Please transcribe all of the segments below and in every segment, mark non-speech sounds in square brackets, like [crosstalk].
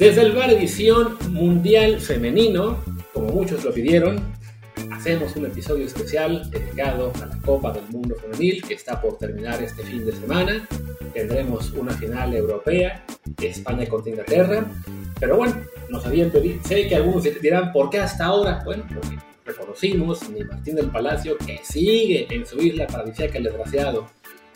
Desde el bar edición mundial femenino, como muchos lo pidieron, hacemos un episodio especial dedicado a la Copa del Mundo Femenil que está por terminar este fin de semana. Tendremos una final europea, España contra Inglaterra. Pero bueno, nos habían pedido, sé que algunos dirán, ¿por qué hasta ahora? Bueno, porque reconocimos, ni Martín del Palacio, que sigue en su isla paradisíaca el desgraciado,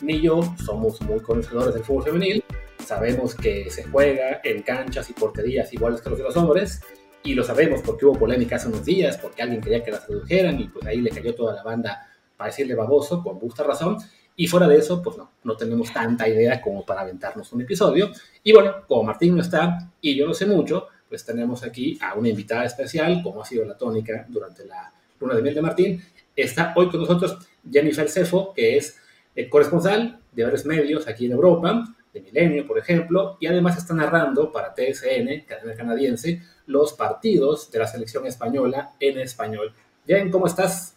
ni yo somos muy conocedores del fútbol femenil. Sabemos que se juega en canchas y porterías iguales que los de los hombres, y lo sabemos porque hubo polémica hace unos días, porque alguien quería que las redujeran y pues ahí le cayó toda la banda para decirle baboso, con justa razón. Y fuera de eso, pues no, no tenemos tanta idea como para aventarnos un episodio. Y bueno, como Martín no está y yo no sé mucho, pues tenemos aquí a una invitada especial, como ha sido la tónica durante la luna de miel de Martín. Está hoy con nosotros Jennifer Cefo, que es eh, corresponsal de varios medios aquí en Europa, de Milenio, por ejemplo, y además está narrando para TSN, cadena canadiense, los partidos de la selección española en español. Jen, ¿cómo estás?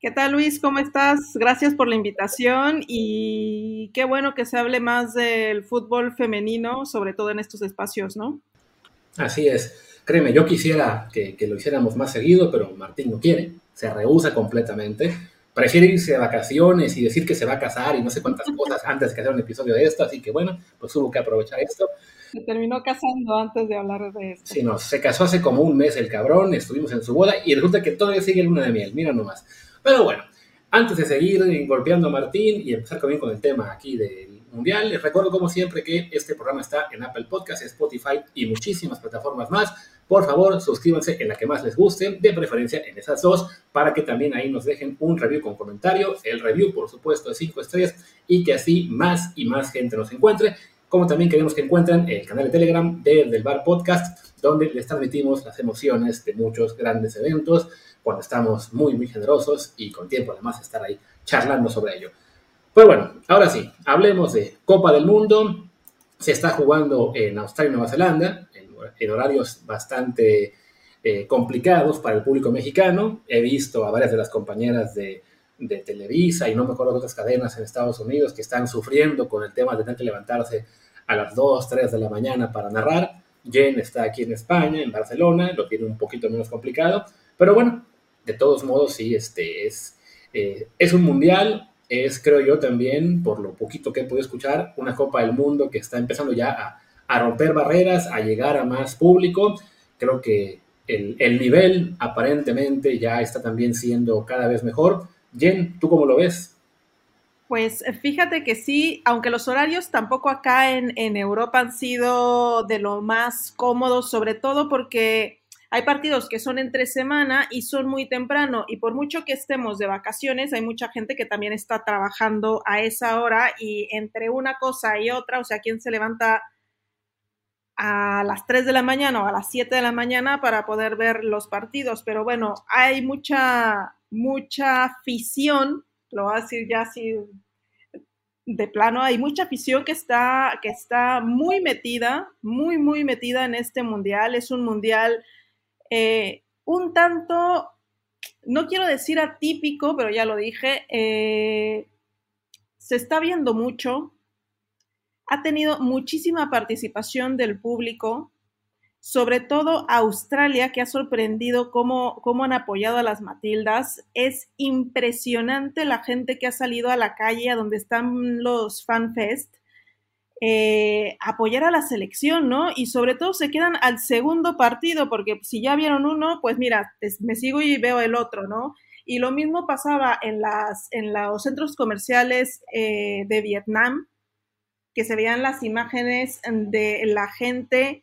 ¿Qué tal Luis? ¿Cómo estás? Gracias por la invitación y qué bueno que se hable más del fútbol femenino, sobre todo en estos espacios, ¿no? Así es. Créeme, yo quisiera que, que lo hiciéramos más seguido, pero Martín no quiere, se rehúsa completamente prefiere irse de vacaciones y decir que se va a casar y no sé cuántas [laughs] cosas antes de hacer un episodio de esto, así que bueno, pues hubo que aprovechar esto. Se terminó casando antes de hablar de esto. Sí, no, se casó hace como un mes el cabrón, estuvimos en su boda y resulta que todavía sigue luna de miel, mira nomás. Pero bueno, antes de seguir golpeando a Martín y empezar también con el tema aquí del Mundial, les recuerdo como siempre que este programa está en Apple Podcasts, Spotify y muchísimas plataformas más por favor, suscríbanse en la que más les guste, de preferencia en esas dos, para que también ahí nos dejen un review con comentario, el review, por supuesto, de 5 estrellas, y que así más y más gente nos encuentre. Como también queremos que encuentren el canal de Telegram de Del Bar Podcast, donde les transmitimos las emociones de muchos grandes eventos, cuando estamos muy, muy generosos y con tiempo además estar ahí charlando sobre ello. Pues bueno, ahora sí, hablemos de Copa del Mundo. Se está jugando en Australia y Nueva Zelanda en horarios bastante eh, complicados para el público mexicano. He visto a varias de las compañeras de, de Televisa y no me acuerdo de otras cadenas en Estados Unidos que están sufriendo con el tema de tener que levantarse a las 2, 3 de la mañana para narrar. Jen está aquí en España, en Barcelona, lo tiene un poquito menos complicado, pero bueno, de todos modos sí, este es, eh, es un mundial, es creo yo también, por lo poquito que he podido escuchar, una Copa del Mundo que está empezando ya a, a romper barreras, a llegar a más público. Creo que el, el, nivel aparentemente ya está también siendo cada vez mejor. Jen, ¿tú cómo lo ves? Pues fíjate que sí, aunque los horarios tampoco acá en, en Europa han sido de lo más cómodos, sobre todo porque hay partidos que son entre semana y son muy temprano y por mucho que estemos de vacaciones, hay mucha gente que también está trabajando a esa hora y entre una cosa y otra, o sea, ¿quién se levanta a las 3 de la mañana o a las 7 de la mañana para poder ver los partidos. Pero bueno, hay mucha, mucha afición, lo voy a decir ya así de plano, hay mucha afición que está, que está muy metida, muy, muy metida en este mundial. Es un mundial eh, un tanto, no quiero decir atípico, pero ya lo dije, eh, se está viendo mucho, ha tenido muchísima participación del público, sobre todo Australia, que ha sorprendido cómo, cómo, han apoyado a las Matildas. Es impresionante la gente que ha salido a la calle, a donde están los FanFest, eh, apoyar a la selección, ¿no? Y sobre todo se quedan al segundo partido, porque si ya vieron uno, pues mira, me sigo y veo el otro, ¿no? Y lo mismo pasaba en, los centros comerciales eh, de Vietnam, que se vean las imágenes de la gente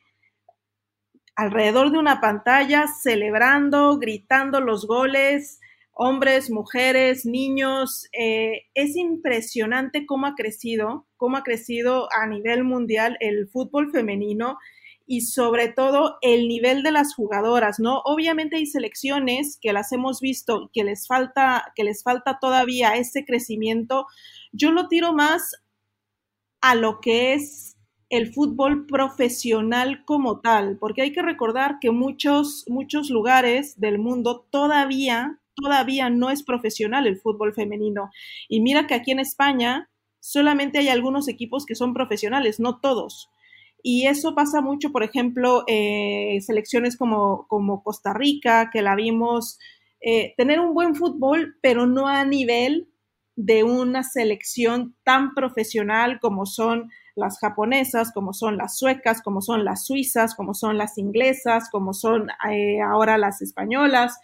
alrededor de una pantalla, celebrando, gritando los goles, hombres, mujeres, niños. Eh, es impresionante cómo ha crecido, cómo ha crecido a nivel mundial el fútbol femenino y sobre todo el nivel de las jugadoras, ¿no? Obviamente hay selecciones que las hemos visto que les falta que les falta todavía ese crecimiento. Yo lo tiro más a lo que es el fútbol profesional como tal, porque hay que recordar que muchos, muchos lugares del mundo todavía, todavía no es profesional el fútbol femenino. Y mira que aquí en España solamente hay algunos equipos que son profesionales, no todos. Y eso pasa mucho, por ejemplo, eh, selecciones como, como Costa Rica, que la vimos eh, tener un buen fútbol, pero no a nivel de una selección tan profesional como son las japonesas, como son las suecas, como son las suizas, como son las inglesas, como son eh, ahora las españolas.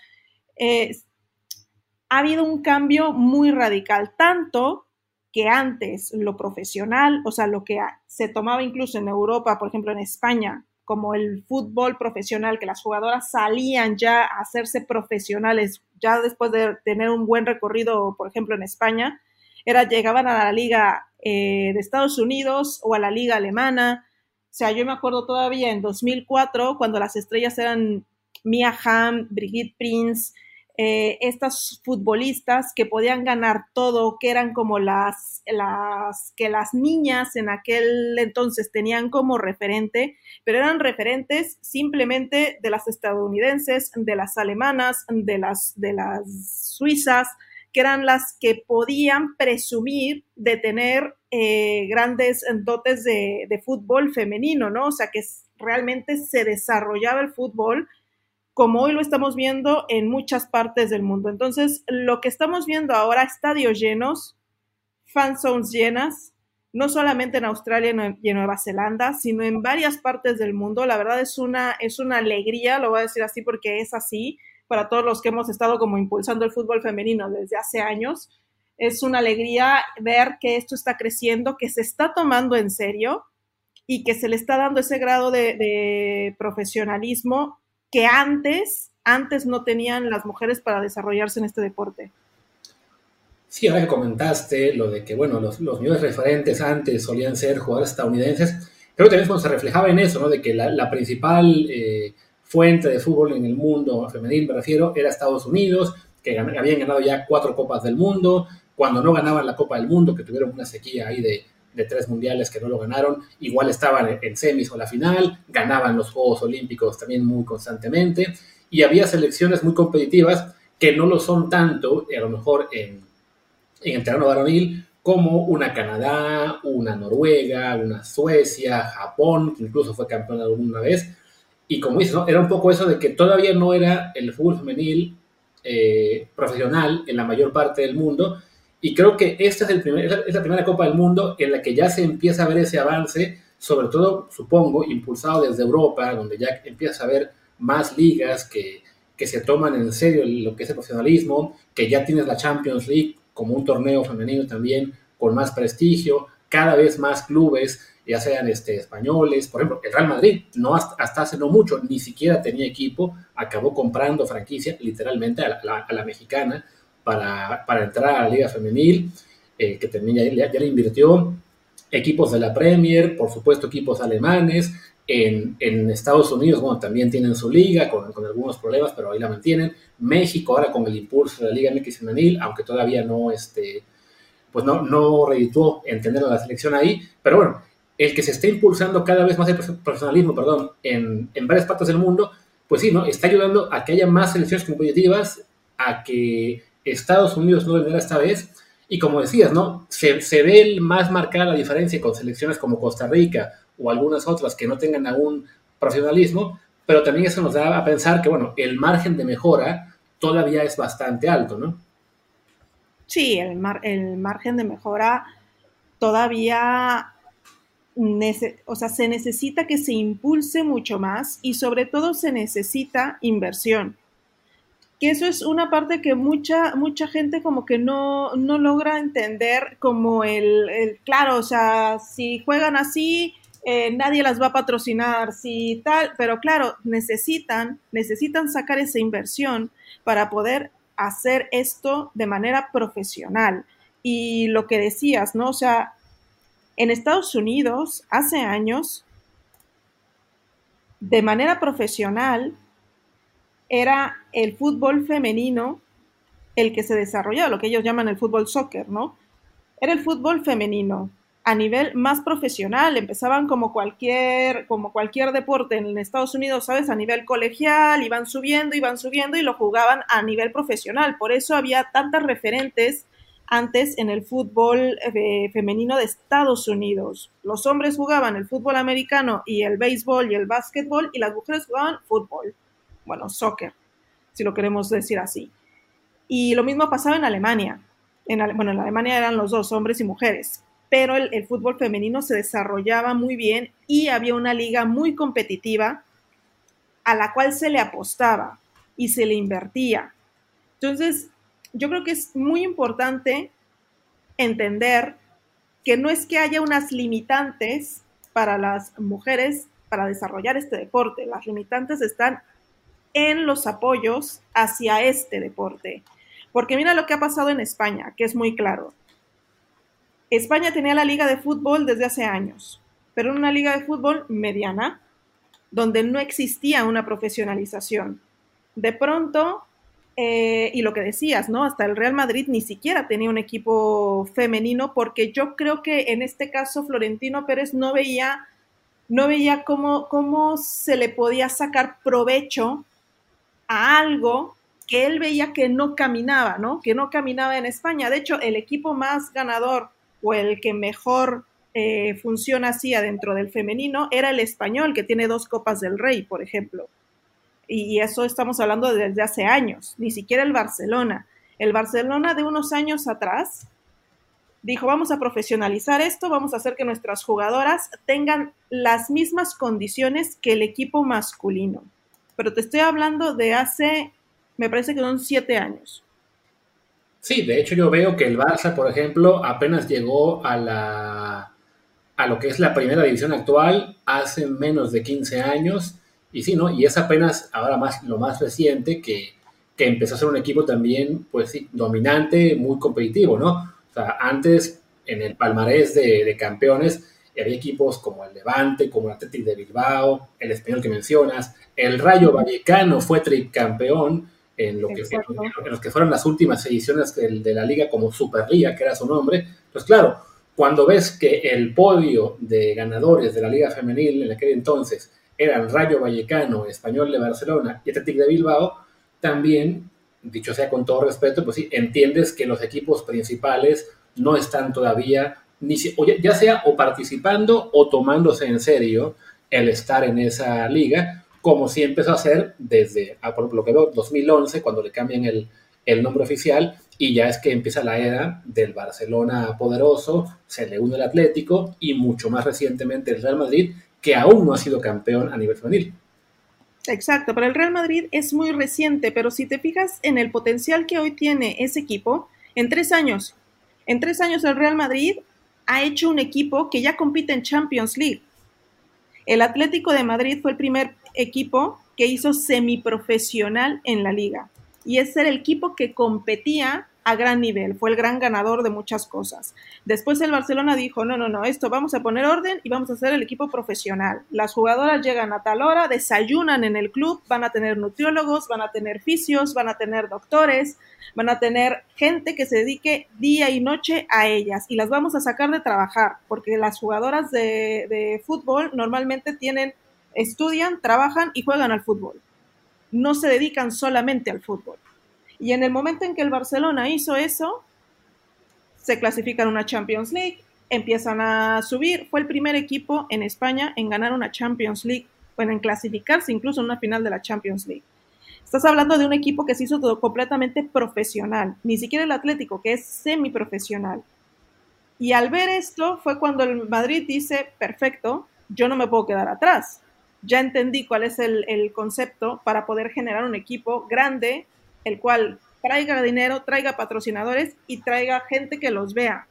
ha habido un cambio muy radical, tanto que antes lo profesional, o sea, lo que se tomaba incluso en Europa, por ejemplo en España, como el fútbol profesional, que las jugadoras salían ya a hacerse profesionales, ya después de tener un buen recorrido, por ejemplo en España, era, llegaban a la liga eh, de Estados Unidos o a la liga alemana. O sea, yo me acuerdo todavía en 2004, cuando las estrellas eran Mia Hamm, Brigitte Prince, eh, estas futbolistas que podían ganar todo, que eran como las, las que las niñas en aquel entonces tenían como referente, pero eran referentes simplemente de las estadounidenses, de las alemanas, de las, de las suizas, que eran las que podían presumir de tener eh, grandes dotes de, de, fútbol femenino, ¿no? O sea, que realmente se desarrollaba el fútbol como hoy lo estamos viendo en muchas partes del mundo. Entonces, lo que estamos viendo ahora, estadios llenos, fan zones llenas, no solamente en Australia y en Nueva Zelanda, sino en varias partes del mundo. La verdad es una, es una alegría, lo voy a decir así porque es así, para todos los que hemos estado como impulsando el fútbol femenino desde hace años. Es una alegría ver que esto está creciendo, que se está tomando en serio y que se le está dando ese grado de, de profesionalismo que antes, antes no tenían las mujeres para desarrollarse en este deporte. Sí, ahora que comentaste lo de que, bueno, los, los mejores referentes antes solían ser jugadores estadounidenses, creo que también se reflejaba en eso, ¿no? De que la, principal eh, fuente de fútbol en el mundo femenil, me refiero, era Estados Unidos, que habían ganado ya cuatro Copas del Mundo, cuando no ganaban la Copa del Mundo, que tuvieron una sequía ahí de, de tres mundiales que no lo ganaron, igual estaban en semis o la final, ganaban los Juegos Olímpicos también muy constantemente, y había selecciones muy competitivas que no lo son tanto, a lo mejor en, en el terreno varonil, como una Canadá, una Noruega, una Suecia, Japón, que incluso fue campeón alguna vez. Y como dices, era un poco eso de que todavía no era el fútbol femenil eh, profesional en la mayor parte del mundo, y creo que esta es, el primer, es la primera Copa del Mundo en la que ya se empieza a ver ese avance, sobre todo, supongo, impulsado desde Europa, donde ya empieza a haber más ligas que, que se toman en serio lo que es el profesionalismo, que ya tienes la Champions League como un torneo femenino también con más prestigio, cada vez más clubes, ya sean este, españoles, por ejemplo, el Real Madrid, no hasta, hace no mucho, ni siquiera tenía equipo, acabó comprando franquicia literalmente a la, a la mexicana, para, entrar a la Liga Femenil, eh, que también ya, le invirtió. Equipos de la Premier, por supuesto equipos alemanes, en, Estados Unidos, bueno, también tienen su liga con, algunos problemas, pero ahí la mantienen. México ahora con el impulso de la Liga MX femenil, aunque todavía no, este, pues no, no reeditó en tener la selección ahí, pero bueno, el que se esté impulsando cada vez más el profesionalismo, perdón, en, en varias partes del mundo, pues sí, ¿no? Está ayudando a que haya más selecciones competitivas, a que Estados Unidos no vendrá esta vez. Y como decías, ¿no? Se, se ve más marcada la diferencia con selecciones como Costa Rica o algunas otras que no tengan aún profesionalismo, pero también eso nos da a pensar que, bueno, el margen de mejora todavía es bastante alto, ¿no? Sí, el, el margen de mejora todavía, o sea, se necesita que se impulse mucho más y sobre todo se necesita inversión que eso es una parte que mucha, mucha gente como que no, no logra entender como el, claro, o sea, si juegan así, eh, nadie las va a patrocinar, si tal, pero claro, necesitan, necesitan sacar esa inversión para poder hacer esto de manera profesional. Y lo que decías, ¿no? O sea, en Estados Unidos, hace años, de manera profesional, era el fútbol femenino el que se desarrollaba, lo que ellos llaman el fútbol soccer, ¿no? Era el fútbol femenino a nivel más profesional, empezaban como cualquier, como cualquier deporte en Estados Unidos, ¿sabes? A nivel colegial, iban subiendo, iban subiendo y lo jugaban a nivel profesional. Por eso había tantas referentes antes en el fútbol eh, femenino de Estados Unidos. Los hombres jugaban el fútbol americano y el béisbol y el básquetbol y las mujeres jugaban fútbol, bueno, soccer, si lo queremos decir así. Y lo mismo pasaba en Alemania. En, bueno, en Alemania eran los dos, hombres y mujeres, pero el, el fútbol femenino se desarrollaba muy bien y había una liga muy competitiva a la cual se le apostaba y se le invertía. Entonces, yo creo que es muy importante entender que no es que haya unas limitantes para las mujeres para desarrollar este deporte, las limitantes están en los apoyos hacia este deporte. Porque mira lo que ha pasado en España, que es muy claro. España tenía la liga de fútbol desde hace años, pero una liga de fútbol mediana, donde no existía una profesionalización. De pronto, eh, y lo que decías, ¿no? Hasta el Real Madrid ni siquiera tenía un equipo femenino porque yo creo que en este caso Florentino Pérez no veía, no veía cómo, cómo se le podía sacar provecho a algo que él veía que no caminaba, ¿no? Que no caminaba en España. De hecho, el equipo más ganador o el que mejor eh, funciona así dentro del femenino era el español, que tiene dos Copas del Rey, por ejemplo y eso estamos hablando desde hace años, ni siquiera el Barcelona. El Barcelona de unos años atrás dijo, vamos a profesionalizar esto, vamos a hacer que nuestras jugadoras tengan las mismas condiciones que el equipo masculino. Pero te estoy hablando de hace, me parece que son siete años. Sí, de hecho yo veo que el Barça, por ejemplo, apenas llegó a la a lo que es la primera división actual hace menos de 15 años y sí, ¿no? Y es apenas ahora más lo más reciente que, que empezó a ser un equipo también, pues dominante, muy competitivo, ¿no? O sea, antes en el palmarés de, de campeones había equipos como el Levante, como el Athletic de Bilbao, el español que mencionas, el Rayo Vallecano fue tricampeón en, lo que, en los que fueron las últimas ediciones de, de la liga como Superliga, que era su nombre. Pues claro, cuando ves que el podio de ganadores de la liga femenil en aquel entonces eran Rayo Vallecano, Español de Barcelona y Athletic de Bilbao, también, dicho sea con todo respeto, pues sí, entiendes que los equipos principales no están todavía, ni ya sea o participando o tomándose en serio el estar en esa liga, como sí empezó a hacer desde, ah, por ejemplo, lo que veo, 2011, cuando le cambian el, el nombre oficial, y ya es que empieza la era del Barcelona poderoso, se le une el Atlético y mucho más recientemente el Real Madrid, que aún no ha sido campeón a nivel femenil. Exacto, para el Real Madrid es muy reciente, pero si te fijas en el potencial que hoy tiene ese equipo, en tres años, en tres años el Real Madrid ha hecho un equipo que ya compite en Champions League. El Atlético de Madrid fue el primer equipo que hizo semiprofesional en la liga y es el equipo que competía a gran nivel, fue el gran ganador de muchas cosas. Después el Barcelona dijo, no, no, no, esto vamos a poner orden y vamos a hacer el equipo profesional. Las jugadoras llegan a tal hora, desayunan en el club, van a tener nutriólogos, van a tener fisios, van a tener doctores, van a tener gente que se dedique día y noche a ellas y las vamos a sacar de trabajar, porque las jugadoras de, de fútbol normalmente tienen, estudian, trabajan y juegan al fútbol. No se dedican solamente al fútbol. Y en el momento en que el Barcelona hizo eso, se clasifican a una Champions League, empiezan a subir. Fue el primer equipo en España en ganar una Champions League, bueno, en clasificarse incluso en una final de la Champions League. Estás hablando de un equipo que se hizo todo completamente profesional, ni siquiera el Atlético, que es semiprofesional. Y al ver esto fue cuando el Madrid dice, perfecto, yo no me puedo quedar atrás. Ya entendí cuál es el concepto para poder generar un equipo grande, el cual traiga dinero, traiga patrocinadores y traiga gente que los vea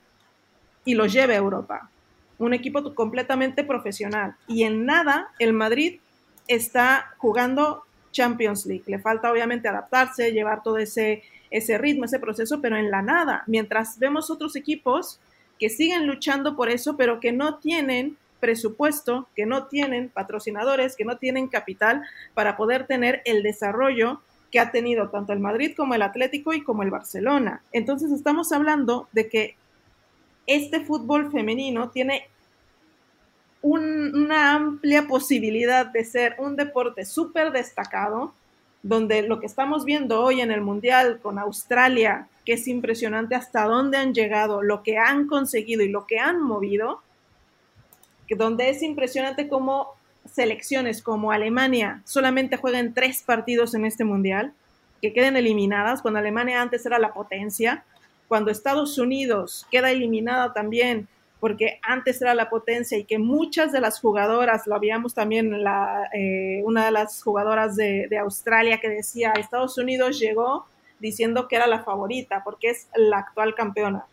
y los lleve a Europa. Un equipo completamente profesional. Y en nada el Madrid está jugando Champions League. Le falta obviamente adaptarse, llevar todo ese, ese ritmo, ese proceso, pero en la nada. Mientras vemos otros equipos que siguen luchando por eso, pero que no tienen presupuesto, que no tienen patrocinadores, que no tienen capital para poder tener el desarrollo que ha tenido tanto el Madrid como el Atlético y como el Barcelona. Entonces estamos hablando de que este fútbol femenino tiene una amplia posibilidad de ser un deporte súper destacado, donde lo que estamos viendo hoy en el Mundial con Australia, que es impresionante hasta dónde han llegado, lo que han conseguido y lo que han movido, donde es impresionante cómo selecciones como Alemania solamente juegan tres partidos en este Mundial, que queden eliminadas, cuando Alemania antes era la potencia, cuando Estados Unidos queda eliminada también porque antes era la potencia y que muchas de las jugadoras, lo habíamos también la, eh, una de las jugadoras de, de, Australia que decía, Estados Unidos llegó diciendo que era la favorita porque es la actual campeona.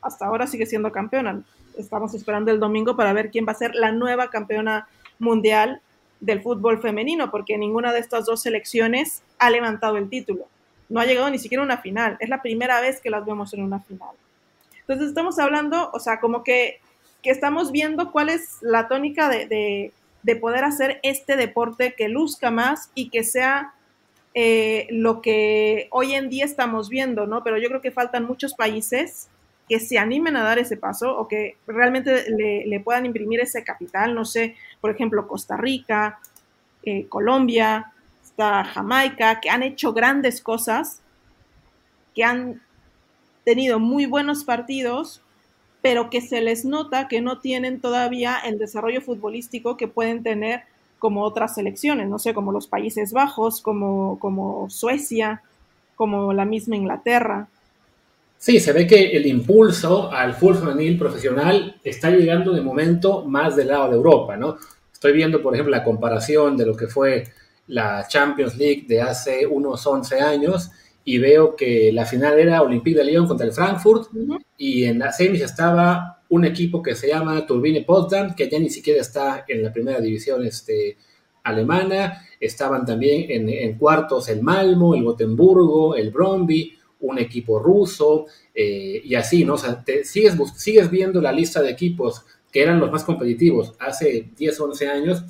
Hasta ahora sigue siendo campeona. Estamos esperando el domingo para ver quién va a ser la nueva campeona mundial del fútbol femenino, porque ninguna de estas dos selecciones ha levantado el título. No ha llegado ni siquiera a una final. Es la primera vez que las vemos en una final. Entonces estamos hablando, o sea, como que, que estamos viendo cuál es la tónica de, de, de, poder hacer este deporte que luzca más y que sea eh, lo que hoy en día estamos viendo, ¿no? Pero yo creo que faltan muchos países que se animen a dar ese paso o que realmente le, le puedan imprimir ese capital, no sé, por ejemplo, Costa Rica, eh, Colombia, está Jamaica, que han hecho grandes cosas, que han tenido muy buenos partidos, pero que se les nota que no tienen todavía el desarrollo futbolístico que pueden tener como otras selecciones, no sé, como los Países Bajos, como, como Suecia, como la misma Inglaterra. Sí, se ve que el impulso al fútbol femenil profesional está llegando de momento más del lado de Europa, ¿no? Estoy viendo, por ejemplo, la comparación de lo que fue la Champions League de hace unos 11 años y veo que la final era Olympique de Lyon contra el Frankfurt uh -huh. y en la semis estaba un equipo que se llama Turbine Potsdam, que ya ni siquiera está en la primera división este, alemana. Estaban también en, en cuartos el Malmo, el Gotemburgo, el Bromby, un equipo ruso eh, y así, ¿no? O sea, te sigues, sigues viendo la lista de equipos que eran los más competitivos hace 10, 11 años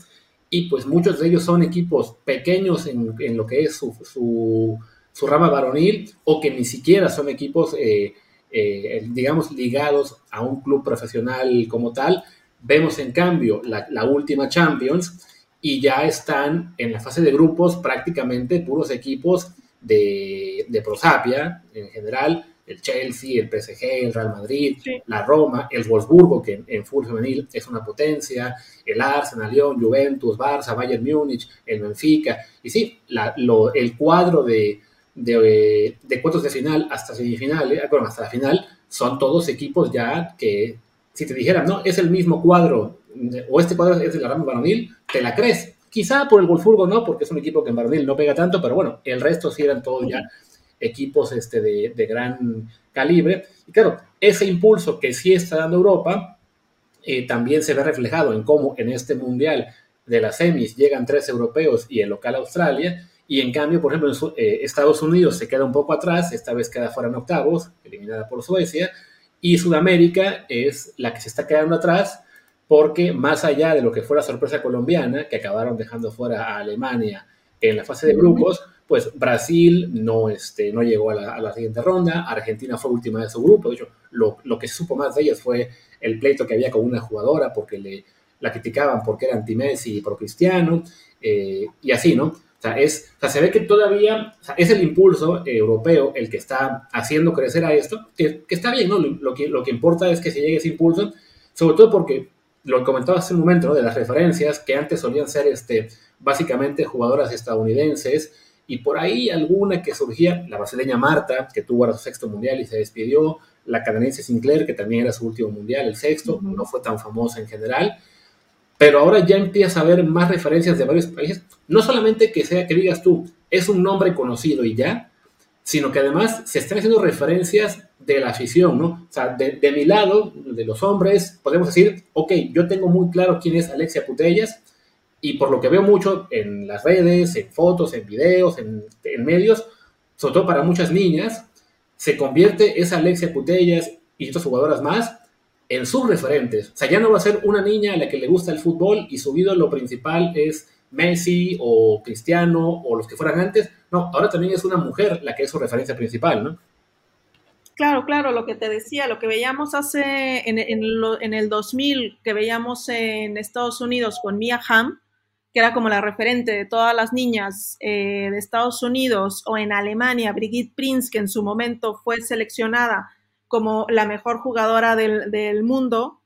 y pues muchos de ellos son equipos pequeños en, en lo que es su, su, rama varonil o que ni siquiera son equipos, eh, eh, digamos, ligados a un club profesional como tal. Vemos en cambio la última Champions y ya están en la fase de grupos prácticamente puros equipos de, de Prosapia en general, el Chelsea, el PSG, el Real Madrid, sí. la Roma, el Wolfsburgo, que en, en fútbol femenil es una potencia, el Arsenal, Lyon, Juventus, Barça, Bayern Múnich, el Benfica, y sí, la, lo, el cuadro de, de, de, cuartos de final hasta semifinales, bueno, hasta la final, son todos equipos ya que, si te dijeran, no, es el mismo cuadro, o este cuadro es de la rama varonil, te la crees. Quizá por el Wolfsburgo no, porque es un equipo que en varonil no pega tanto, pero bueno, el resto sí eran todos ya equipos este, de, gran calibre. Y claro, ese impulso que sí está dando Europa eh, también se ve reflejado en cómo en este mundial de las semis llegan tres europeos y el local Australia. Y en cambio, por ejemplo, eh, Estados Unidos se queda un poco atrás, esta vez queda fuera en octavos, eliminada por Suecia. Y Sudamérica es la que se está quedando atrás porque más allá de lo que fue la sorpresa colombiana, que acabaron dejando fuera a Alemania en la fase de grupos, pues Brasil no, este, no llegó a la, a la, siguiente ronda, Argentina fue última de su grupo, de hecho, lo, lo, que se supo más de ellas fue el pleito que había con una jugadora porque le, la criticaban porque era anti-Messi y pro-cristiano, eh, y así, ¿no? O sea, es, o sea, se ve que todavía o sea, es el impulso eh, europeo el que está haciendo crecer a esto, que, que está bien, ¿no? Lo, lo, que, lo que importa es que se llegue ese impulso, sobre todo porque lo comentaba hace un momento, ¿no? De las referencias que antes solían ser este, básicamente jugadoras estadounidenses, y por ahí alguna que surgía, la brasileña Marta, que tuvo su sexto mundial y se despidió, la canadiense Sinclair, que también era su último mundial, el sexto, uh -huh. no fue tan famosa en general, pero ahora ya empieza a haber más referencias de varios países, no solamente que sea que digas tú, es un nombre conocido y ya, sino que además se están haciendo referencias de la afición, ¿no? O sea, de, de mi lado, de los hombres, podemos decir, ok, yo tengo muy claro quién es Alexia Putellas, y por lo que veo mucho en las redes, en fotos, en videos, en, en medios, sobre todo para muchas niñas, se convierte esa Alexia Putellas y otras jugadoras más en sus referentes. O sea, ya no va a ser una niña a la que le gusta el fútbol y su ídolo principal es Messi o Cristiano o los que fueran antes. No, ahora también es una mujer la que es su referencia principal, ¿no? Claro, claro, lo que te decía, lo que veíamos hace en, en, lo, en el 2000, que veíamos en Estados Unidos con Mia Hamm, que era como la referente de todas las niñas eh, de Estados Unidos o en Alemania, Brigitte Prinz, que en su momento fue seleccionada como la mejor jugadora del, del mundo,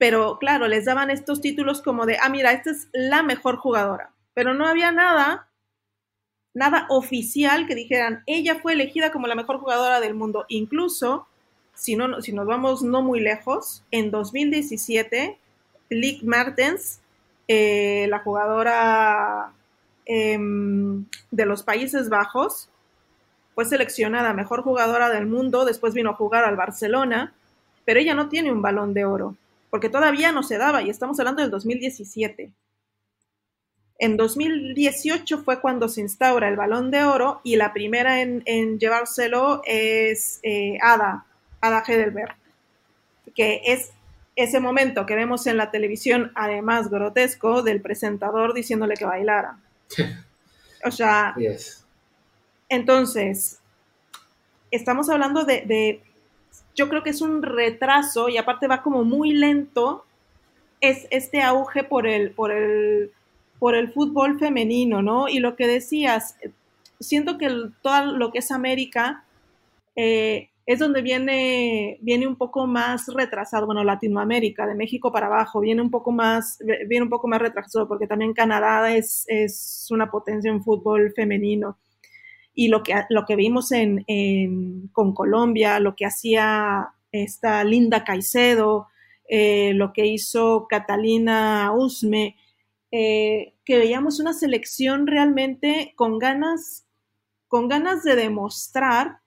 pero claro, les daban estos títulos como de, ah, mira, esta es la mejor jugadora, pero no había nada, nada oficial que dijeran, ella fue elegida como la mejor jugadora del mundo. Incluso, si, no, si nos vamos no muy lejos, en 2017, Lick Martens eh, la jugadora em, de los Países Bajos, fue seleccionada mejor jugadora del mundo, después vino a jugar al Barcelona, pero ella no tiene un balón de oro, porque todavía no se daba, y estamos hablando del 2017. En 2018 fue cuando se instaura el balón de oro y la primera en, llevárselo es eh, Ada, Ada Heidelberg, que es ese momento que vemos en la televisión, además grotesco, del presentador diciéndole que bailara. [laughs] o sea, entonces, estamos hablando de, yo creo que es un retraso y aparte va como muy lento, es este auge por el, por el, por el fútbol femenino, ¿no? Y lo que decías, siento que todo lo que es América, eh, es donde viene, viene un poco más retrasado, bueno, Latinoamérica, de México para abajo, viene un poco más, viene un poco más retrasado, porque también Canadá es, es una potencia en fútbol femenino. Y lo que, lo que vimos en, con Colombia, lo que hacía esta Linda Caicedo, eh, lo que hizo Catalina Usme, eh, que veíamos una selección realmente con ganas, con ganas de demostrar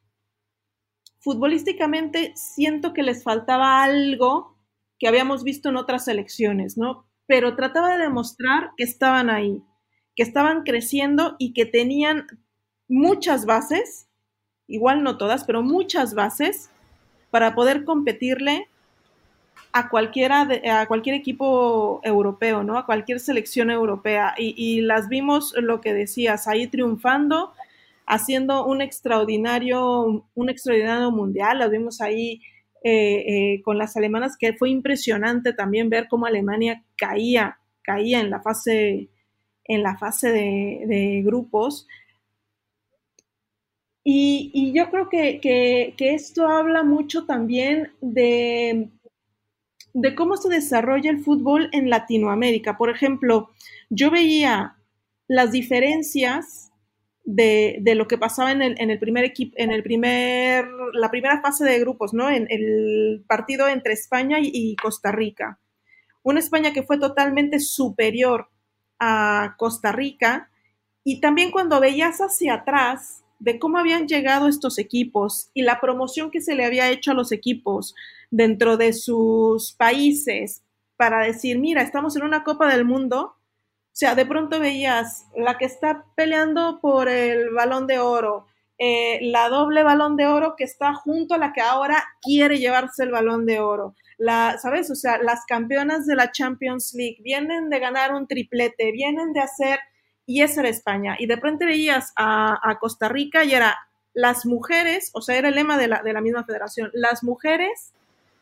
futbolísticamente siento que les faltaba algo que habíamos visto en otras selecciones, ¿no? Pero trataba de demostrar que estaban ahí, que estaban creciendo y que tenían muchas bases, igual no todas, pero muchas bases para poder competirle a cualquiera a cualquier equipo europeo, ¿no? A cualquier selección europea. Y, las vimos, lo que decías, ahí triunfando haciendo un extraordinario, un extraordinario mundial. Lo vimos ahí eh, eh, con las alemanas, que fue impresionante también ver cómo Alemania caía, caía en la fase, en la fase de, grupos. Y, yo creo que, que, esto habla mucho también de, de cómo se desarrolla el fútbol en Latinoamérica. Por ejemplo, yo veía las diferencias de, lo que pasaba en el, en el primer equipo, en el primer, la primera fase de grupos, ¿no? En el partido entre España y, Costa Rica. Una España que fue totalmente superior a Costa Rica y también cuando veías hacia atrás de cómo habían llegado estos equipos y la promoción que se le había hecho a los equipos dentro de sus países para decir, mira, estamos en una Copa del Mundo o sea, de pronto veías la que está peleando por el balón de oro, eh, la doble balón de oro que está junto a la que ahora quiere llevarse el balón de oro. La, ¿Sabes? O sea, las campeonas de la Champions League vienen de ganar un triplete, vienen de hacer, y esa era España. Y de pronto veías a, Costa Rica y era las mujeres, o sea, era el lema de la, de la misma federación, las mujeres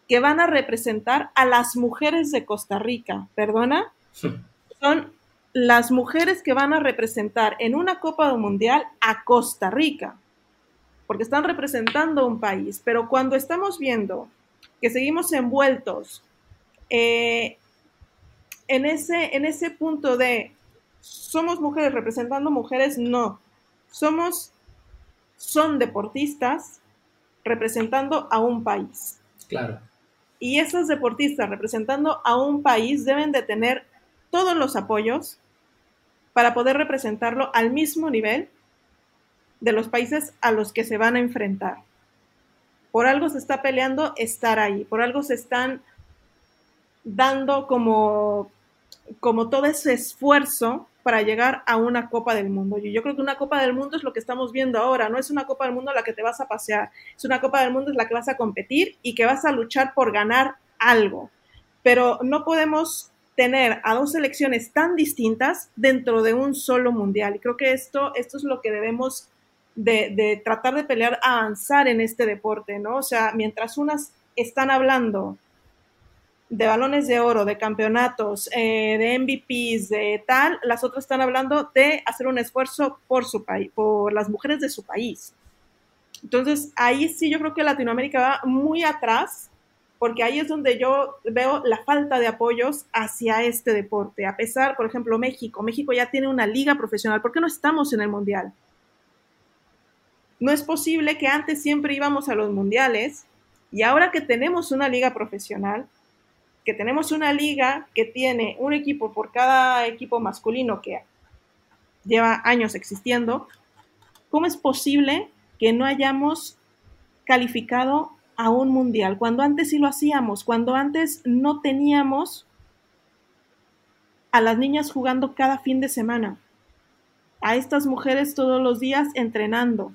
que van a representar a las mujeres de Costa Rica, perdona, [laughs] son las mujeres que van a representar en una Copa Mundial a Costa Rica, porque están representando un país, pero cuando estamos viendo que seguimos envueltos eh, en, ese, en ese punto de somos mujeres representando mujeres, no, somos, son deportistas representando a un país. Claro. Y esas deportistas representando a un país deben de tener todos los apoyos para poder representarlo al mismo nivel de los países a los que se van a enfrentar. Por algo se está peleando estar ahí, por algo se están dando como, como todo ese esfuerzo para llegar a una Copa del Mundo. Y yo creo que una Copa del Mundo es lo que estamos viendo ahora, no es una Copa del Mundo la que te vas a pasear, es una Copa del Mundo en la que vas a competir y que vas a luchar por ganar algo. Pero no podemos tener a dos selecciones tan distintas dentro de un solo mundial. Y creo que esto, esto es lo que debemos de, tratar de pelear, avanzar en este deporte, ¿no? O sea, mientras unas están hablando de balones de oro, de campeonatos, eh, de MVPs, de tal, las otras están hablando de hacer un esfuerzo por su país, por las mujeres de su país. Entonces, ahí sí yo creo que Latinoamérica va muy atrás, porque ahí es donde yo veo la falta de apoyos hacia este deporte. A pesar, por ejemplo, México, México ya tiene una liga profesional, ¿por qué no estamos en el Mundial? No es posible que antes siempre íbamos a los mundiales y ahora que tenemos una liga profesional, que tenemos una liga que tiene un equipo por cada equipo masculino que lleva años existiendo, ¿cómo es posible que no hayamos calificado a un mundial? Cuando antes sí lo hacíamos, cuando antes no teníamos a las niñas jugando cada fin de semana, a estas mujeres todos los días entrenando.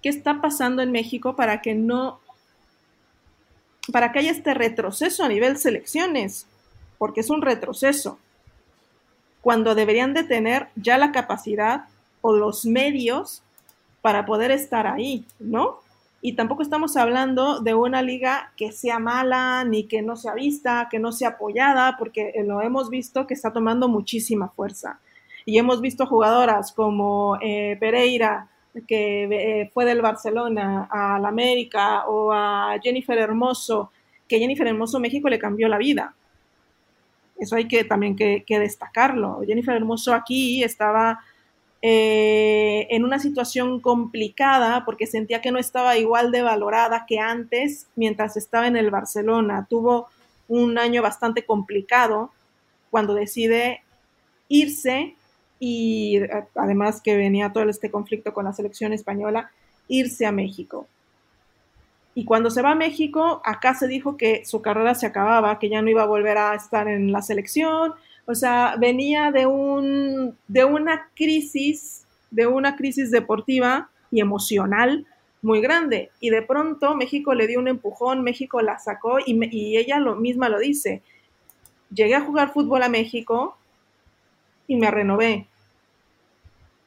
¿Qué está pasando en México para que no para que haya este retroceso a nivel selecciones, porque es un retroceso, cuando deberían de tener ya la capacidad o los medios para poder estar ahí, ¿no? Y tampoco estamos hablando de una liga que sea mala, ni que no sea vista, que no sea apoyada, porque lo hemos visto que está tomando muchísima fuerza. Y hemos visto jugadoras como eh, Pereira, que eh, fue del Barcelona al América o a Jennifer Hermoso, que Jennifer Hermoso México le cambió la vida. Eso hay que también que, destacarlo. Jennifer Hermoso aquí estaba eh, en una situación complicada porque sentía que no estaba igual de valorada que antes mientras estaba en el Barcelona. Tuvo un año bastante complicado cuando decide irse y eh, además que venía todo este conflicto con la selección española, irse a México. Y cuando se va a México, acá se dijo que su carrera se acababa, que ya no iba a volver a estar en la selección. O sea, venía de, un, de una crisis, de una crisis deportiva y emocional muy grande. Y de pronto México le dio un empujón, México la sacó y, y ella lo, misma lo dice. Llegué a jugar fútbol a México y me renové.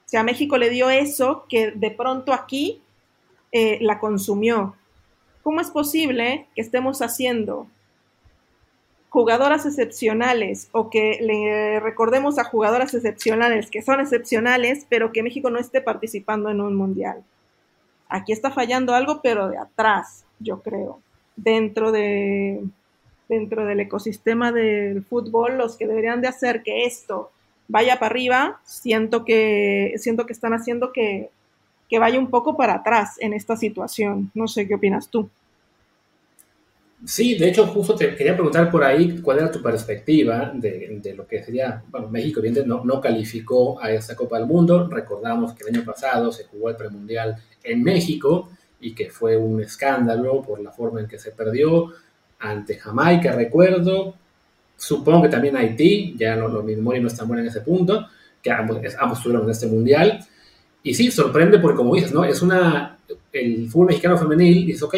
O sea, México le dio eso que de pronto aquí eh, la consumió. ¿Cómo es posible que estemos haciendo jugadoras excepcionales o que le recordemos a jugadoras excepcionales que son excepcionales, pero que México no esté participando en un mundial? Aquí está fallando algo, pero de atrás, yo creo. Dentro de dentro del ecosistema del fútbol, los que deberían de hacer que esto vaya para arriba, siento que, siento que están haciendo que, vaya un poco para atrás en esta situación. No sé qué opinas tú. Sí, de hecho, justo te quería preguntar por ahí cuál era tu perspectiva de, lo que sería, bueno, México, evidentemente, no, no calificó a esta Copa del Mundo. Recordamos que el año pasado se jugó el premundial en México y que fue un escándalo por la forma en que se perdió ante Jamaica, recuerdo, Supongo que también Haití, ya no, lo mismo y no en ese punto, que ambos, estuvieron en este mundial. Y sí, sorprende porque, como dices, ¿no? Es una. El fútbol mexicano femenil dice, ok,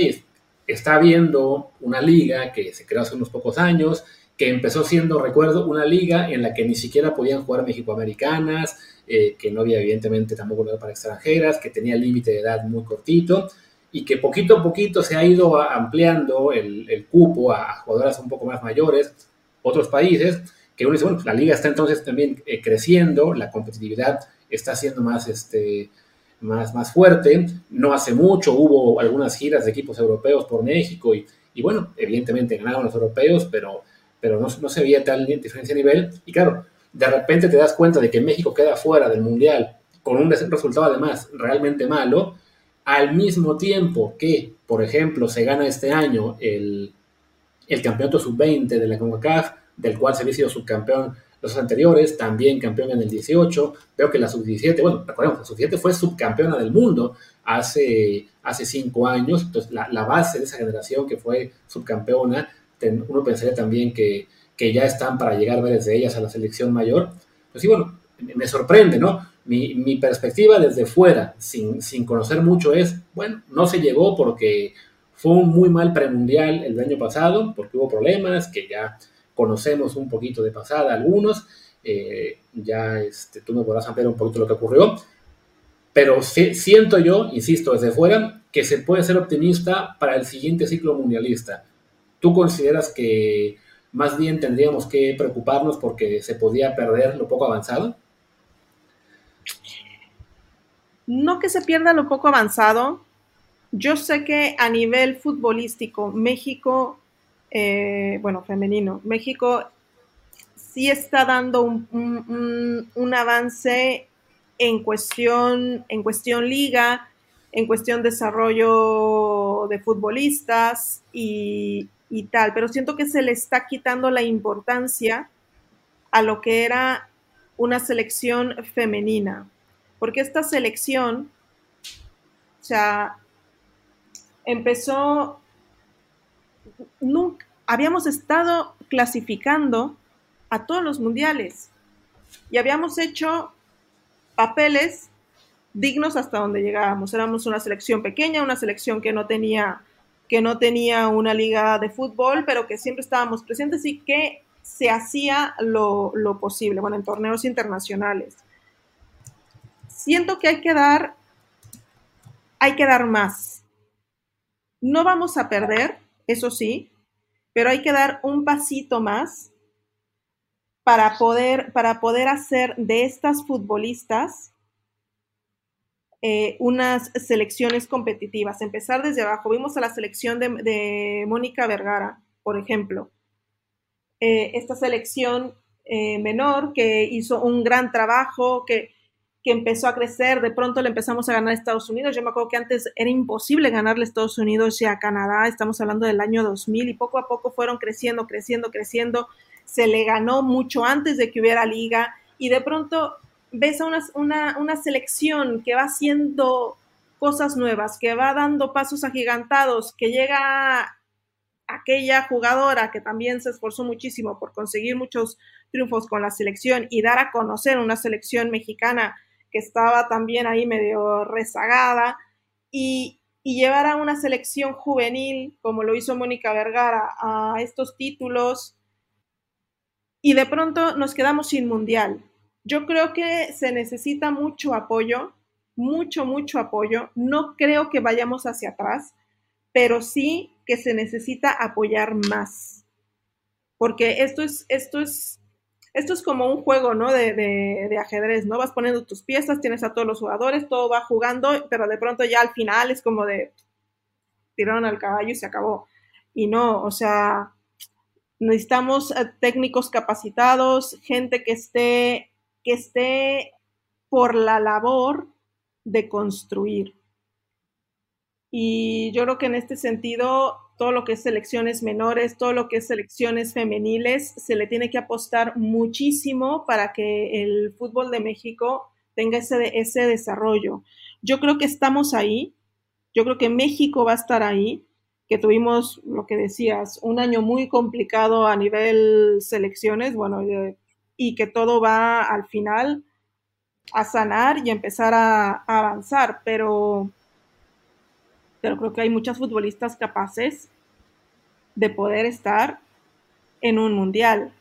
está viendo una liga que se creó hace unos pocos años, que empezó siendo, recuerdo, una liga en la que ni siquiera podían jugar mexicoamericanas, eh, que no había evidentemente tampoco lugar para extranjeras, que tenía límite de edad muy cortito y que poquito a poquito se ha ido ampliando el, cupo a jugadoras un poco más mayores otros países, que uno dice, bueno, la liga está entonces también eh, creciendo, la competitividad está siendo más, este, más, más fuerte. No hace mucho hubo algunas giras de equipos europeos por México y, y bueno, evidentemente ganaron los europeos, pero, pero no, no se veía tal diferencia de nivel. Y claro, de repente te das cuenta de que México queda fuera del Mundial con un resultado además realmente malo, al mismo tiempo que, por ejemplo, se gana este año el, el campeonato sub-20 de la CONCACAF, del cual se había sido subcampeón los anteriores, también campeón en el 18. Veo que la sub-17, bueno, recordemos, la sub-17 fue subcampeona del mundo hace, hace cinco años. Entonces, la, base de esa generación que fue subcampeona, uno pensaría también que, que ya están para llegar varias de ellas a la selección mayor. Pues sí, bueno, me sorprende, ¿no? Mi, mi perspectiva desde fuera, sin, sin conocer mucho, es, bueno, no se llegó porque fue un muy mal premundial el año pasado, porque hubo problemas que ya conocemos un poquito de pasada algunos. Eh, ya este, tú me podrás ampliar un poquito lo que ocurrió. Pero siento yo, insisto, desde fuera, que se puede ser optimista para el siguiente ciclo mundialista. ¿Tú consideras que más bien tendríamos que preocuparnos porque se podía perder lo poco avanzado? No que se pierda lo poco avanzado. Yo sé que a nivel futbolístico, México, eh, bueno, femenino, México sí está dando un, avance en cuestión, en cuestión liga, en cuestión desarrollo de futbolistas y, y tal, pero siento que se le está quitando la importancia a lo que era una selección femenina, porque esta selección, o sea, empezó, nunca, habíamos estado clasificando a todos los mundiales y habíamos hecho papeles dignos hasta donde llegábamos. Éramos una selección pequeña, una selección que no tenía que no tenía una liga de fútbol, pero que siempre estábamos presentes y que se hacía lo, posible, bueno, en torneos internacionales. Siento que hay que dar, hay que dar más. No vamos a perder, eso sí, pero hay que dar un pasito más para poder, para poder hacer de estas futbolistas eh, unas selecciones competitivas, empezar desde abajo. Vimos a la selección de, Mónica Vergara, por ejemplo. Eh, esta selección eh, menor que hizo un gran trabajo, que, que, empezó a crecer, de pronto le empezamos a ganar a Estados Unidos. Yo me acuerdo que antes era imposible ganarle a Estados Unidos y a Canadá, estamos hablando del año 2000 y poco a poco fueron creciendo, creciendo, creciendo. Se le ganó mucho antes de que hubiera liga y de pronto ves a una, una, selección que va haciendo cosas nuevas, que va dando pasos agigantados, que llega aquella jugadora que también se esforzó muchísimo por conseguir muchos triunfos con la selección y dar a conocer una selección mexicana que estaba también ahí medio rezagada y, llevar a una selección juvenil, como lo hizo Mónica Vergara, a estos títulos y de pronto nos quedamos sin mundial. Yo creo que se necesita mucho apoyo, mucho, mucho apoyo. No creo que vayamos hacia atrás, pero sí que se necesita apoyar más. Porque esto es, esto es, esto es como un juego, ¿no? De, de, ajedrez, ¿no? Vas poniendo tus piezas, tienes a todos los jugadores, todo va jugando, pero de pronto ya al final es como de tiraron al caballo y se acabó. Y no, o sea, necesitamos eh, técnicos capacitados, gente que esté que esté por la labor de construir. Y yo creo que en este sentido, todo lo que es selecciones menores, todo lo que es selecciones femeniles, se le tiene que apostar muchísimo para que el fútbol de México tenga ese, ese desarrollo. Yo creo que estamos ahí, yo creo que México va a estar ahí, que tuvimos, lo que decías, un año muy complicado a nivel selecciones, bueno, y que todo va al final a sanar y empezar a, avanzar, pero, pero creo que hay muchas futbolistas capaces de poder estar en un mundial.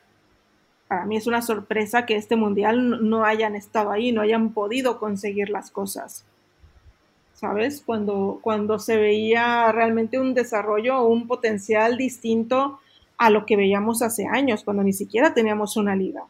Para mí es una sorpresa que este mundial no hayan estado ahí, no hayan podido conseguir las cosas. ¿Sabes? Cuando, cuando se veía realmente un desarrollo o un potencial distinto a lo que veíamos hace años, cuando ni siquiera teníamos una liga.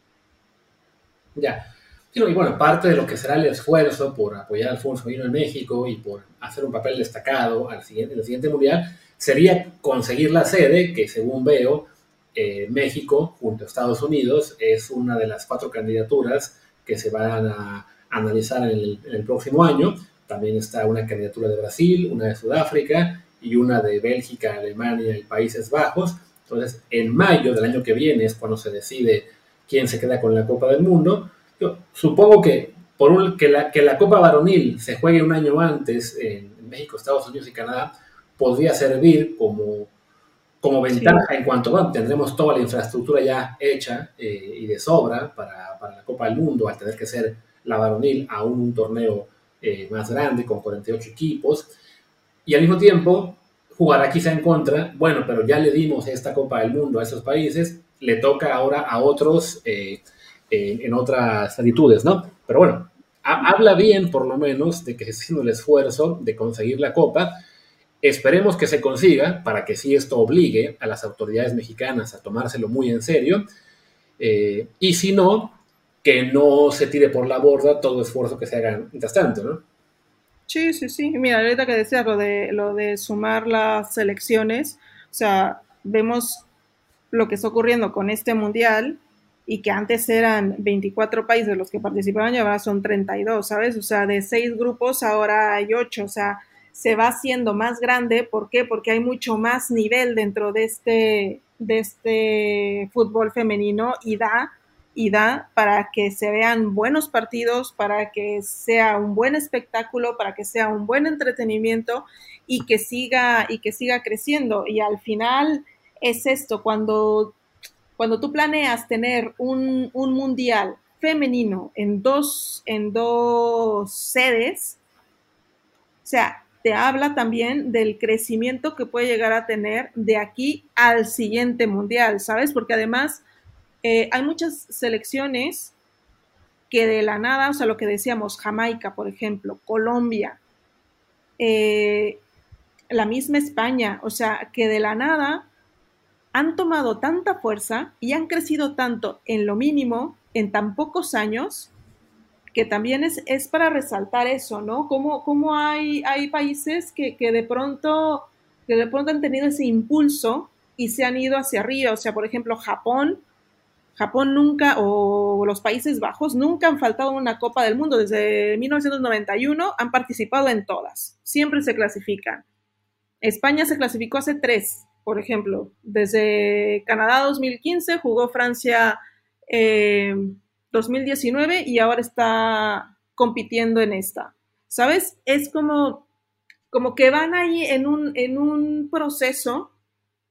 Ya. Y bueno, parte de lo que será el esfuerzo por apoyar al fútbol femenino en México y por hacer un papel destacado al siguiente, en el siguiente mundial sería conseguir la sede, que según veo, eh, México, junto a Estados Unidos, es una de las cuatro candidaturas que se van a analizar en el, en el próximo año. También está una candidatura de Brasil, una de Sudáfrica y una de Bélgica, Alemania y Países Bajos. Entonces, en mayo del año que viene es cuando se decide quién se queda con la Copa del Mundo. Yo supongo que por un, que, la, que la Copa Varonil se juegue un año antes en México, Estados Unidos y Canadá podría servir como, como ventaja en cuanto a tendremos toda la infraestructura ya hecha eh, y de sobra para, para, la Copa del Mundo, al tener que ser la varonil aún un torneo eh, más grande con 48 equipos. Y al mismo tiempo, jugará quizá en contra, bueno, pero ya le dimos esta Copa del Mundo a esos países, le toca ahora a otros eh, en otras latitudes, ¿no? Pero bueno, habla bien por lo menos de que se haciendo el esfuerzo de conseguir la copa Esperemos que se consiga para que sí esto obligue a las autoridades mexicanas a tomárselo muy en serio. Eh, y si no, que no se tire por la borda todo esfuerzo que se haga mientras tanto, ¿no? Sí, sí, sí. Mira, ahorita que decías lo de, lo de sumar las elecciones, o sea, vemos lo que está ocurriendo con este mundial y que antes eran 24 países los que participaban y ahora son 32, ¿sabes? O sea, de seis grupos ahora hay ocho, o sea, se va haciendo más grande. ¿Por qué? Porque hay mucho más nivel dentro de este, de este fútbol femenino y da, y da para que se vean buenos partidos, para que sea un buen espectáculo, para que sea un buen entretenimiento y que siga, y que siga creciendo. Y al final es esto, cuando, cuando tú planeas tener un, un mundial femenino en dos, en dos sedes, o sea, te habla también del crecimiento que puede llegar a tener de aquí al siguiente mundial, ¿sabes? Porque además eh, hay muchas selecciones que de la nada, o sea, lo que decíamos, Jamaica, por ejemplo, Colombia, eh, la misma España, o sea, que de la nada han tomado tanta fuerza y han crecido tanto en lo mínimo en tan pocos años que también es, para resaltar eso, ¿no? Cómo, hay, hay países que, de pronto, que de pronto han tenido ese impulso y se han ido hacia arriba. O sea, por ejemplo, Japón, Japón nunca, o los Países Bajos, nunca han faltado una Copa del Mundo. Desde 1991 han participado en todas. Siempre se clasifican. España se clasificó hace tres, por ejemplo. Desde Canadá 2015 jugó Francia eh, 2019 y ahora está compitiendo en esta. ¿Sabes? Es como, como que van ahí en un, en un proceso,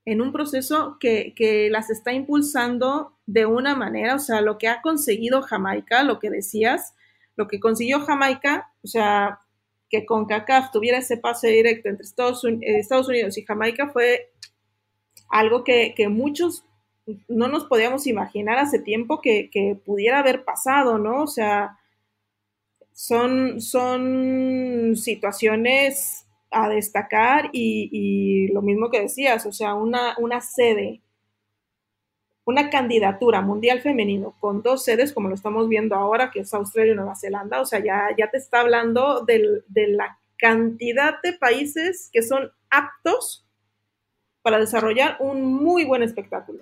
en un proceso que, que las está impulsando de una manera, o sea, lo que ha conseguido Jamaica, lo que decías, lo que consiguió Jamaica, o sea, que con CACAF tuviera ese pase directo entre Estados, Estados Unidos y Jamaica fue algo que, que muchos no nos podíamos imaginar hace tiempo que, pudiera haber pasado, ¿no? O sea, son, son situaciones a destacar y, lo mismo que decías, o sea, una, una sede, una candidatura mundial femenino con dos sedes, como lo estamos viendo ahora, que es Australia y Nueva Zelanda, o sea, ya, ya te está hablando de la cantidad de países que son aptos para desarrollar un muy buen espectáculo.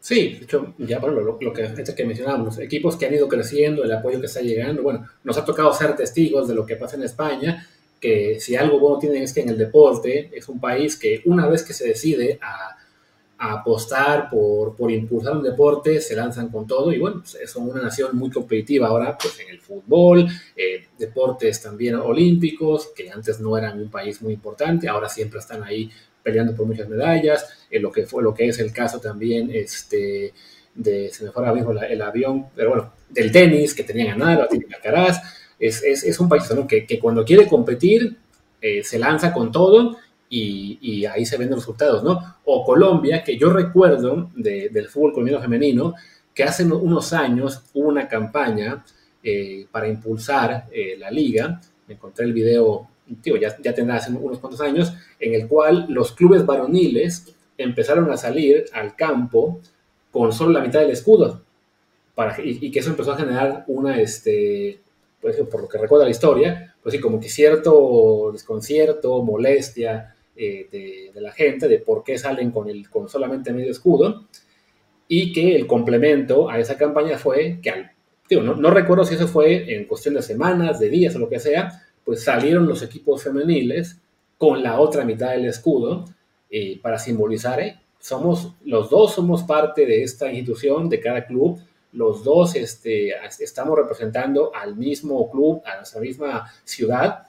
Sí, de hecho, ya bueno, lo, lo que, este que mencionábamos, equipos que han ido creciendo, el apoyo que está llegando, bueno, nos ha tocado ser testigos de lo que pasa en España, que si algo bueno tienen es que en el deporte es un país que una vez que se decide a, apostar por, por, impulsar un deporte, se lanzan con todo y bueno, pues, son una nación muy competitiva ahora pues en el fútbol, eh, deportes también olímpicos, que antes no eran un país muy importante, ahora siempre están ahí peleando por muchas medallas, en lo que fue lo que es el caso también este, de, se me fue ahora el avión, pero bueno, del tenis, que tenía ganado, tiene Alcaraz, es, es, es, un país que, cuando quiere competir eh, se lanza con todo y, ahí se ven los resultados, ¿no? O Colombia, que yo recuerdo de, del fútbol colombiano femenino, que hace unos años hubo una campaña eh, para impulsar eh, la liga, me encontré el video ya, ya tendrá hace unos cuantos años, en el cual los clubes varoniles empezaron a salir al campo con solo la mitad del escudo. Para, y, que eso empezó a generar una, este, pues, por lo que recuerda la historia, pues sí, como que cierto desconcierto, molestia eh, de, la gente de por qué salen con, el, con solamente medio escudo, y que el complemento a esa campaña fue que, al, no, no recuerdo si eso fue en cuestión de semanas, de días o lo que sea, pues salieron los equipos femeniles con la otra mitad del escudo eh, para simbolizar, eh, somos, los dos somos parte de esta institución, de cada club, los dos este, estamos representando al mismo club, a nuestra misma ciudad,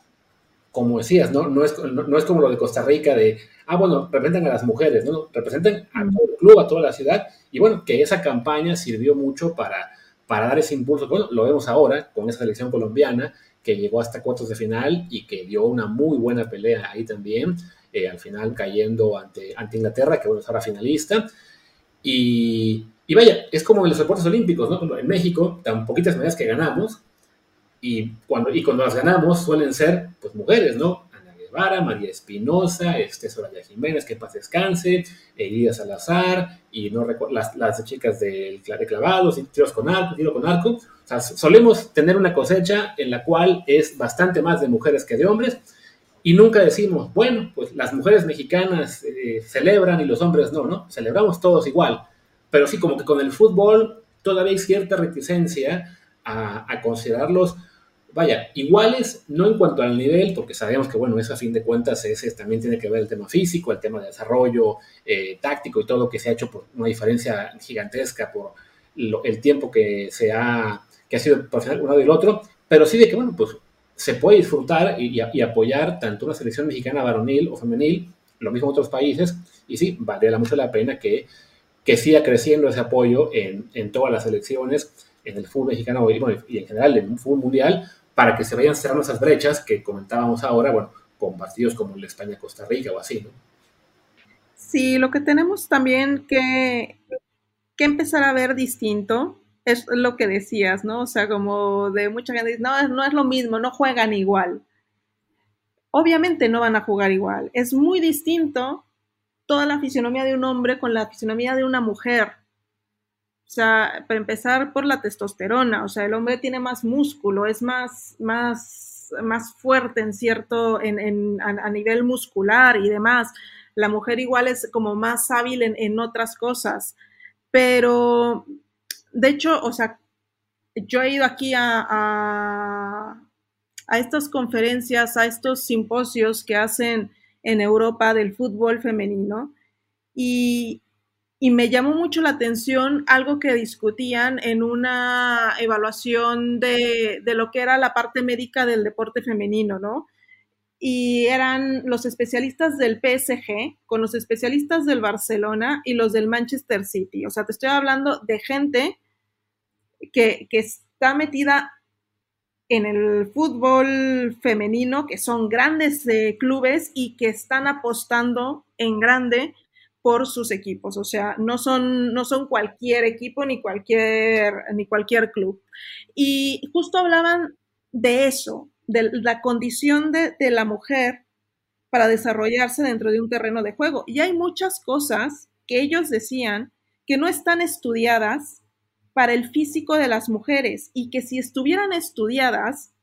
como decías, ¿no? No es, no, es como lo de Costa Rica de, ah, bueno, representan a las mujeres, ¿no? Representan a todo el club, a toda la ciudad, y bueno, que esa campaña sirvió mucho para, para dar ese impulso, bueno, lo vemos ahora con esa selección colombiana, que llegó hasta cuartos de final y que dio una muy buena pelea ahí también, eh, al final cayendo ante, ante Inglaterra, que bueno, es ahora finalista. Y, y, vaya, es como en los deportes olímpicos, ¿no? En México, tan poquitas medallas que ganamos, y cuando, y cuando las ganamos suelen ser, pues, mujeres, ¿no? María Espinosa, este Soraya Jiménez, que paz descanse, Elida Salazar, y no las, las chicas del de clavados, tiros con arco, tiro con arco. O sea, solemos tener una cosecha en la cual es bastante más de mujeres que de hombres, y nunca decimos, bueno, pues las mujeres mexicanas eh, celebran y los hombres no, ¿no? Celebramos todos igual. Pero sí, como que con el fútbol todavía hay cierta reticencia a considerarlos vaya, iguales, no en cuanto al nivel, porque sabemos que, bueno, eso a fin de cuentas ese también tiene que ver el tema físico, el tema de desarrollo eh, táctico y todo que se ha hecho por una diferencia gigantesca por el tiempo que se ha, que ha sido profesional uno el otro, pero sí de que, bueno, pues se puede disfrutar y, apoyar tanto una selección mexicana varonil o femenil, lo mismo en otros países, y sí, valdría mucho la pena que, que siga creciendo ese apoyo en, en todas las selecciones, en el fútbol mexicano y en general en el fútbol mundial, para que se vayan cerrando esas brechas que comentábamos ahora, bueno, con partidos como el España-Costa Rica o así, ¿no? Sí, lo que tenemos también que, que empezar a ver distinto es lo que decías, ¿no? O sea, como de mucha gente dice, no, no es lo mismo, no juegan igual. Obviamente no van a jugar igual. Es muy distinto toda la fisionomía de un hombre con la fisionomía de una mujer. O sea, para empezar por la testosterona, o sea, el hombre tiene más músculo, es más, más, más fuerte en cierto, en, a, nivel muscular y demás. La mujer igual es como más hábil en, en otras cosas. Pero, de hecho, o sea, yo he ido aquí a, a, a estas conferencias, a estos simposios que hacen en Europa del fútbol femenino y, y me llamó mucho la atención algo que discutían en una evaluación de, lo que era la parte médica del deporte femenino, ¿no? Y eran los especialistas del PSG con los especialistas del Barcelona y los del Manchester City. O sea, te estoy hablando de gente que, que está metida en el fútbol femenino, que son grandes eh, clubes y que están apostando en grande por sus equipos, o sea, no son, no son cualquier equipo ni cualquier, ni cualquier club. Y justo hablaban de eso, de la condición de, de la mujer para desarrollarse dentro de un terreno de juego. Y hay muchas cosas que ellos decían que no están estudiadas para el físico de las mujeres y que si estuvieran estudiadas,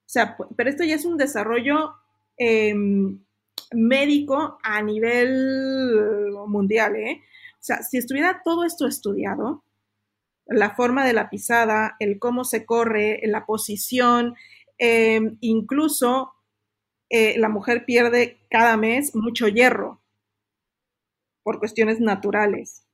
o sea, pero esto ya es un desarrollo em, médico a nivel mundial, ¿eh? O sea, si estuviera todo esto estudiado, la forma de la pisada, el cómo se corre, la posición, em, incluso eh, la mujer pierde cada mes mucho hierro por cuestiones naturales.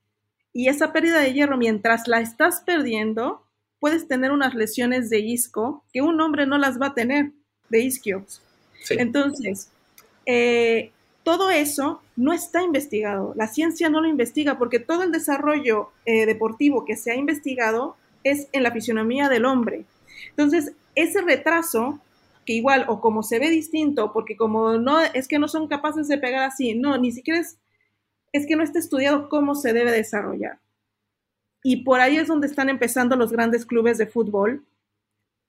Y esa pérdida de hierro, mientras la estás perdiendo, puedes tener unas lesiones de isco que un hombre no las va a tener, de isquios. Entonces, eh, todo eso no está investigado. La ciencia no lo investiga porque todo el desarrollo eh, deportivo que se ha investigado es en la fisionomía del hombre. Entonces, ese retraso, que igual o como se ve distinto, porque como no es que no son capaces de pegar así, no, ni siquiera es, es que no está estudiado cómo se debe desarrollar. Y por ahí es donde están empezando los grandes clubes de fútbol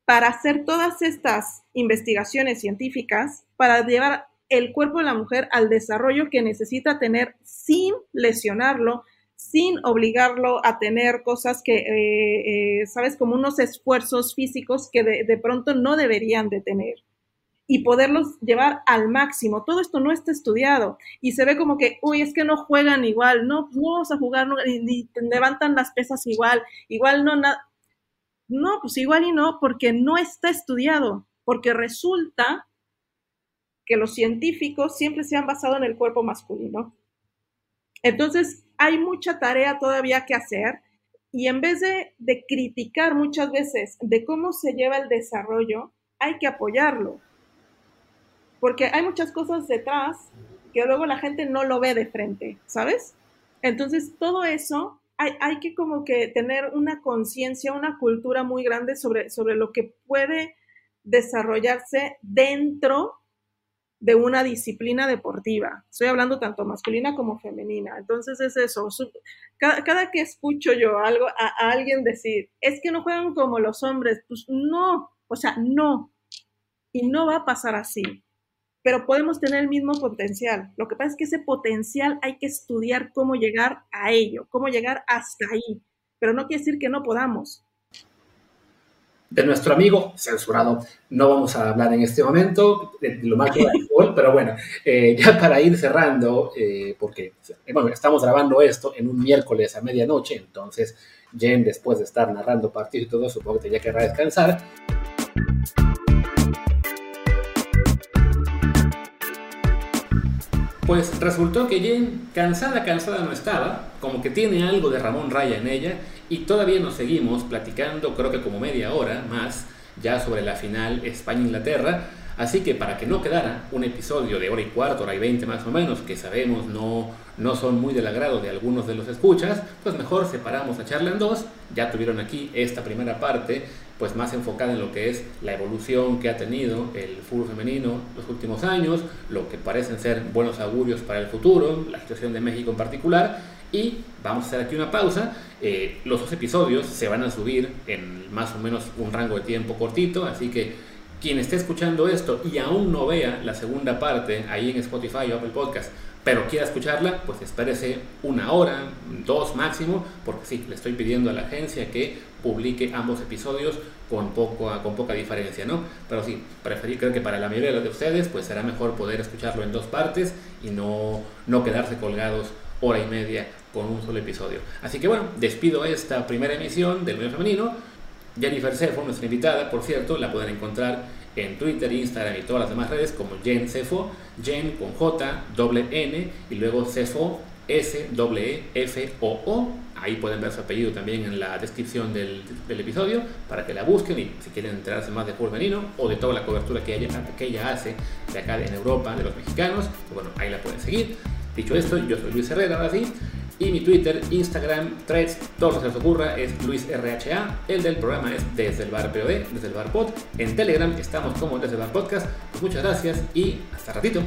para hacer todas estas investigaciones científicas, para llevar el cuerpo de la mujer al desarrollo que necesita tener sin lesionarlo, sin obligarlo a tener cosas que, eh, eh, sabes, como unos esfuerzos físicos que de, pronto no deberían de tener. Y poderlos llevar al máximo. Todo esto no está estudiado. Y se ve como que, uy, es que no juegan igual, no, no vamos a jugar, ni, levantan las pesas igual, igual no, nada. No, pues igual y no, porque no está estudiado, porque resulta que los científicos siempre se han basado en el cuerpo masculino. Entonces, hay mucha tarea todavía que hacer y en vez de, criticar muchas veces de cómo se lleva el desarrollo, hay que apoyarlo. Porque hay muchas cosas detrás que luego la gente no lo ve de frente, ¿sabes? Entonces, todo eso hay, hay que como que tener una conciencia, una cultura muy grande sobre, sobre lo que puede desarrollarse dentro de una disciplina deportiva. Estoy hablando tanto masculina como femenina. Entonces es eso. Cada, que escucho yo algo a, alguien decir, es que no juegan como los hombres, pues no, o sea, no. Y no va a pasar así. pero podemos tener el mismo potencial. Lo que pasa es que ese potencial hay que estudiar cómo llegar a ello, cómo llegar hasta ahí, pero no quiere decir que no podamos de nuestro amigo censurado. No vamos a hablar en este momento de lo más de fútbol, pero bueno, eh, ya para ir cerrando, eh, porque bueno, estamos grabando esto en un miércoles a medianoche, entonces Jen, después de estar narrando partidos y todo, supongo que tenía que descansar. Pues resultó que Jen, cansada, cansada no estaba, como que tiene algo de Ramón Raya en ella, y todavía nos seguimos platicando, creo que como media hora más, ya sobre la final España-Inglaterra. Así que para que no quedara un episodio de hora y cuarto, hora y veinte más o menos, que sabemos no, no son muy del agrado de algunos de los escuchas, pues mejor separamos la charla en dos. Ya tuvieron aquí esta primera parte, pues más enfocada en lo que es la evolución que ha tenido el fútbol femenino los últimos años, lo que parecen ser buenos augurios para el futuro, la situación de México en particular y vamos a hacer aquí una pausa. Eh, los dos episodios se van a subir en más o menos un rango de tiempo cortito, así que quien esté escuchando esto y aún no vea la segunda parte ahí en Spotify o Apple Podcast, pero quiera escucharla, pues espérese una hora, dos máximo, porque sí, le estoy pidiendo a la agencia que publique ambos episodios con, poco, con poca diferencia, ¿no? Pero sí, preferí, creo que para la mayoría de ustedes, pues será mejor poder escucharlo en dos partes y no, no quedarse colgados hora y media con un solo episodio. Así que bueno, despido esta primera emisión del medio femenino. Jennifer Cefo, nuestra invitada, por cierto, la pueden encontrar en Twitter, Instagram y todas las demás redes como Jen Cefo, Jen con J, doble N y luego Cefo, S, E, F, O, O. Ahí pueden ver su apellido también en la descripción del, del, episodio para que la busquen y si quieren enterarse más de fútbol femenino o de toda la cobertura que ella, que ella hace de acá en Europa, de los mexicanos, pues bueno, ahí la pueden seguir. Dicho esto, yo soy Luis Herrera, ahora sí. Y mi Twitter, Instagram, Threads, todo lo que se os ocurra es LuisRHA. El del programa es Desde el Bar POD, Desde el Bar Pod. En Telegram estamos como Desde el Bar Podcast. Pues muchas gracias y hasta ratito.